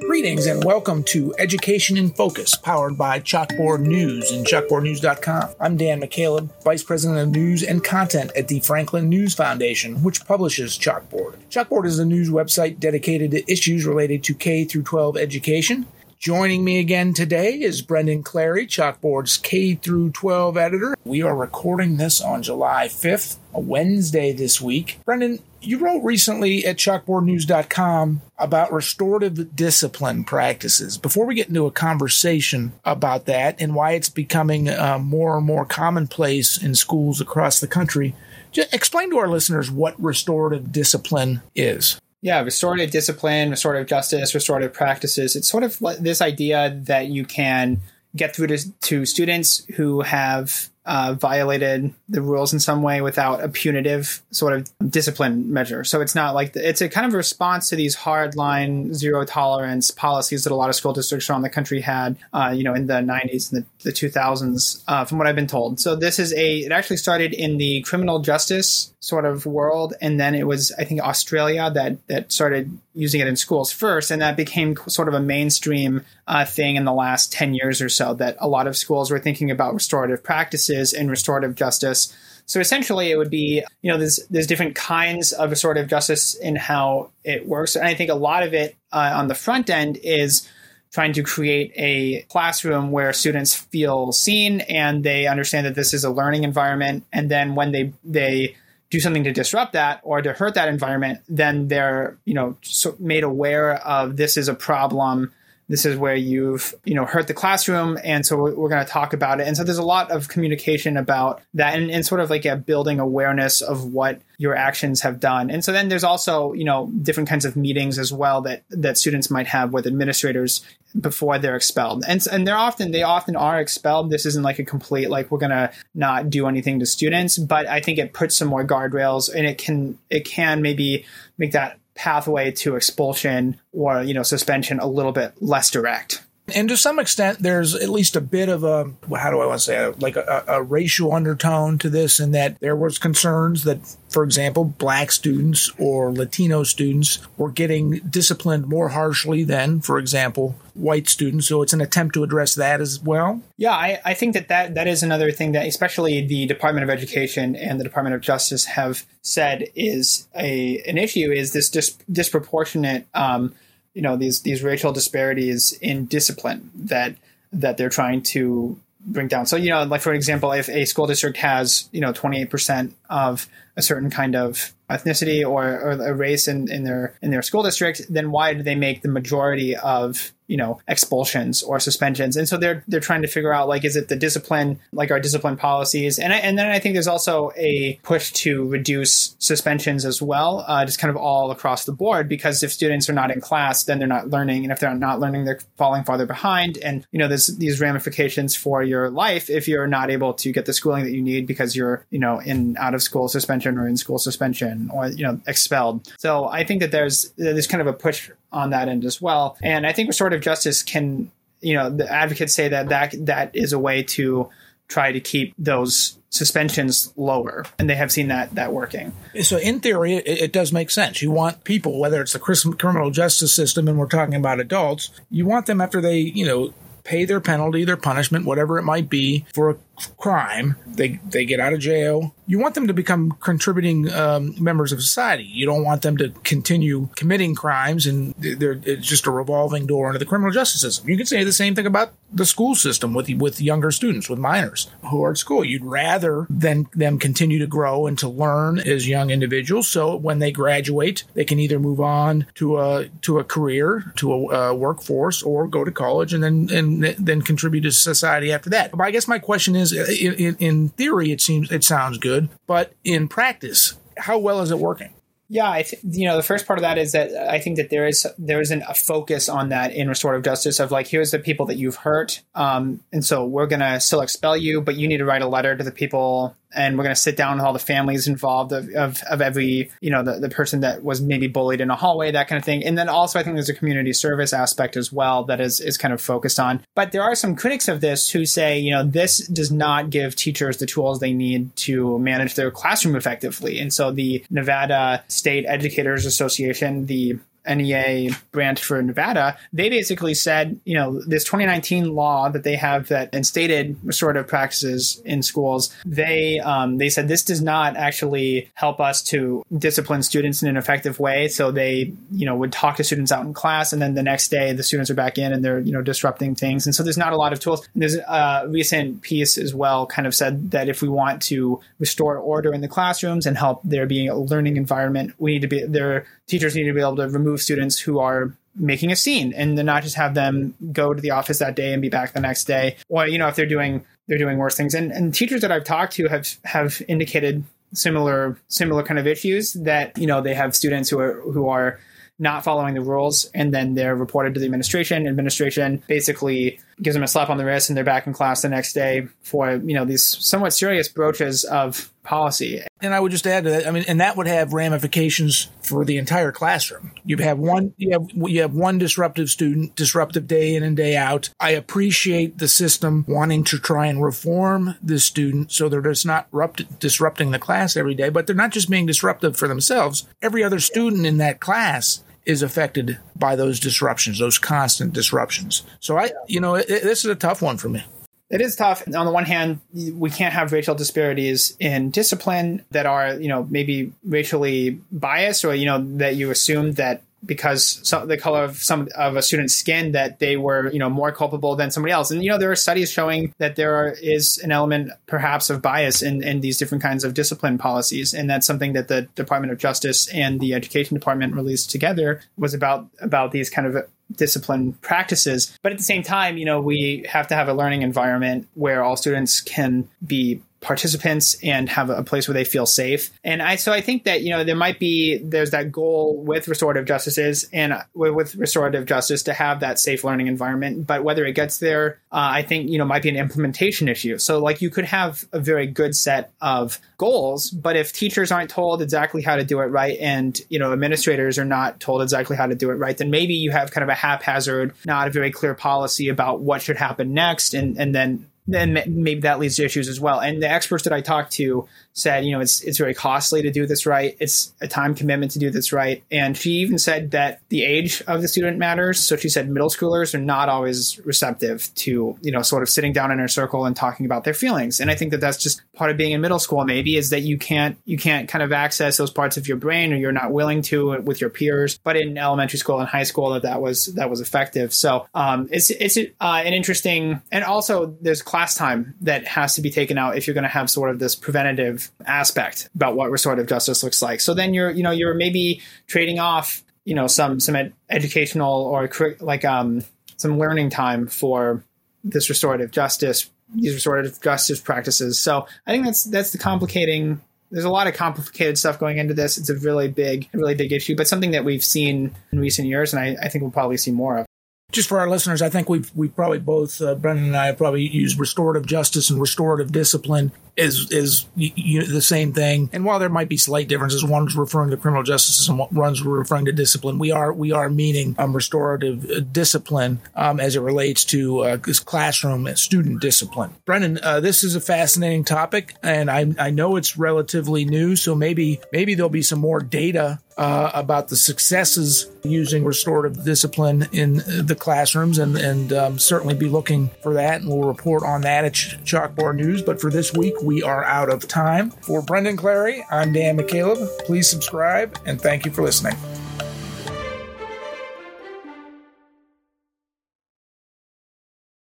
Greetings and welcome to Education in Focus, powered by Chalkboard News and chalkboardnews.com. I'm Dan McCaleb, Vice President of News and Content at the Franklin News Foundation, which publishes Chalkboard. Chalkboard is a news website dedicated to issues related to K through 12 education. Joining me again today is Brendan Clarey, Chalkboard's K through 12 editor. We are recording this on July 5th, a Wednesday this week. Brendan, you wrote recently at chalkboardnews.com about restorative discipline practices. Before we get into a conversation about that and why it's becoming uh, more and more commonplace in schools across the country, just explain to our listeners what restorative discipline is. Yeah, restorative discipline, restorative justice, restorative practices. It's sort of this idea that you can get through to, to students who have uh, violated the rules in some way without a punitive sort of discipline measure. So it's not like the, it's a kind of response to these hard line zero tolerance policies that a lot of school districts around the country had, uh, you know, in the 90s and the, the 2000s, uh, from what I've been told. So this is a it actually started in the criminal justice sort of world, and then it was I think Australia that that started using it in schools first, and that became sort of a mainstream uh, thing in the last 10 years or so. That a lot of schools were thinking about restorative practices justices and restorative justice. So essentially, it would be you know there's there's different kinds of restorative justice in how it works, and I think a lot of it uh, on the front end is trying to create a classroom where students feel seen and they understand that this is a learning environment, and then when they they do something to disrupt that or to hurt that environment, then they're you know made aware of this is a problem this is where you've you know hurt the classroom and so we're, we're going to talk about it. And so there's a lot of communication about that and, and sort of like a building awareness of what your actions have done. And so then there's also you know different kinds of meetings as well that that students might have with administrators before they're expelled. And and they're often they often are expelled. This isn't like a complete like we're going to not do anything to students but i think it puts some more guardrails and it can it can maybe make that pathway to expulsion or you know suspension a little bit less direct. And to some extent, there's at least a bit of a how do I want to say it? like a, a, racial undertone to this, in that there was concerns that, for example, black students or Latino students were getting disciplined more harshly than, for example, white students. So it's an attempt to address that as well. Yeah, I, I think that, that that is another thing that, especially the Department of Education and the Department of Justice have said is a an issue is this dis- disproportionate. Um, you know these these racial disparities in discipline that that they're trying to bring down. So you know, like for example, if a school district has you know 28 percent of a certain kind of ethnicity or, or a race in, in their in their school district, then why do they make the majority of you know expulsions or suspensions? And so they're they're trying to figure out like is it the discipline like our discipline policies? And I, and then I think there's also a push to reduce suspensions as well, uh, just kind of all across the board because if students are not in class, then they're not learning, and if they're not learning, they're falling farther behind. And you know there's these ramifications for your life if you're not able to get the schooling that you need because you're you know in out of school suspension or in school suspension or you know expelled. So I think that there's there's kind of a push on that end as well, and I think restorative justice can you know the advocates say that that that is a way to try to keep those suspensions lower. And they have seen that that working. So in theory it, it, does make sense. You want people whether it's the criminal justice system and we're talking about adults you want them after they you know pay their penalty their punishment whatever it might be for a crime they they get out of jail you want them to become contributing um, members of society. You don't want them to continue committing crimes and it's just a revolving door into the criminal justice system. You can say the same thing about the school system with with younger students, with minors who are at school. You'd rather than them continue to grow and to learn as young individuals. So when they graduate, they can either move on to a to a career, to a, a workforce, or go to college and then and then contribute to society after that. But I guess my question is, in, in theory, it seems it sounds good good, but in practice, how well is it working? Yeah, I th- you know the first part of that is that I think that there is there isn't a focus on that in restorative justice of like here's the people that you've hurt, um, and so we're gonna still expel you, but you need to write a letter to the people and we're going to sit down with all the families involved of, of, of every you know the, the person that was maybe bullied in a hallway that kind of thing. And then also i think there's a community service aspect as well that is is kind of focused on. But there are some critics of this who say you know this does not give teachers the tools they need to manage their classroom effectively. And so the nevada state educators association the NEA branch for Nevada, they basically said, you know, this 2019 law that they have that instated restorative practices in schools, they um, they said this does not actually help us to discipline students in an effective way. So they, you know, would talk to students out in class, and then the next day the students are back in and they're, you know, disrupting things. And so there's not a lot of tools. And there's a recent piece as well, kind of said that if we want to restore order in the classrooms and help there being a learning environment, we need to be their teachers need to be able to remove students who are making a scene and then not just have them go to the office that day and be back the next day. Or you know if they're doing they're doing worse things. And, and teachers that i've talked to have have indicated similar similar kind of issues that you know they have students who are who are not following the rules and then they're reported to the administration. Administration basically gives them a slap on the wrist and they're back in class the next day for you know these somewhat serious broaches of policy. And i would just add to that i mean and that would have ramifications for the entire classroom. You have one you have you have one disruptive student disruptive day in and day out. I appreciate the system wanting to try and reform the student so they're just not rupt- disrupting the class every day but they're not just being disruptive for themselves. Every other student in that class is affected by those disruptions, those constant disruptions. So I, you know, it, it, this is a tough one for me. It is tough. On the one hand, we can't have racial disparities in discipline that are, you know, maybe racially biased or, you know, that you assume that because some, the color of some of a student's skin that they were you know more culpable than somebody else. And you know there are studies showing that there are, is an element perhaps of bias in, in these different kinds of discipline policies. And that's something that the department of justice and the education department released together was about about these kind of discipline practices. But at the same time you know we have to have a learning environment where all students can be participants and have a place where they feel safe. And I so I think that you know there might be there's that goal with restorative justices and with restorative justice to have that safe learning environment. But whether it gets there, uh, I think you know might be an implementation issue. So like you could have a very good set of goals, but if teachers aren't told exactly how to do it right, and you know administrators are not told exactly how to do it right, then maybe you have kind of a haphazard, not a very clear policy about what should happen next, and and then then maybe that leads to issues as well. And the experts that I talked to said, you know, it's it's very costly to do this right. It's a time commitment to do this right. And she even said that the age of the student matters. So she said middle schoolers are not always receptive to, you know, sort of sitting down in a circle and talking about their feelings. And I think that that's just part of being in middle school. Maybe is that you can't you can't kind of access those parts of your brain, or you're not willing to with your peers. But in elementary school and high school, that that was that was effective. So um, it's it's uh, an interesting, and also there's class time that has to be taken out if you're going to have sort of this preventative aspect about what restorative justice looks like. So then you're, you know, you're maybe trading off, you know, some some ed- educational or like um, some learning time for this restorative justice, these restorative justice practices. So I think that's that's the complicating. There's a lot of complicated stuff going into this. It's a really big, really big issue, but something that we've seen in recent years, and I, I think we'll probably see more of just for our listeners, I think we've we probably both uh, Brendan and I have probably used restorative justice and restorative discipline is is you, the same thing. And while there might be slight differences, one's referring to criminal justice and one's referring to discipline. We are we are meaning um, restorative uh, discipline um, as it relates to uh, classroom student discipline. Brendan, uh, this is a fascinating topic, and I I know it's relatively new, so maybe maybe there'll be some more data uh, about the successes using restorative discipline in the classrooms, and and um, certainly be looking for that, and we'll report on that at Chalkboard News. But for this week, we are out of time. For Brendan Clarey, I'm Dan McCaleb. Please subscribe, and thank you for listening.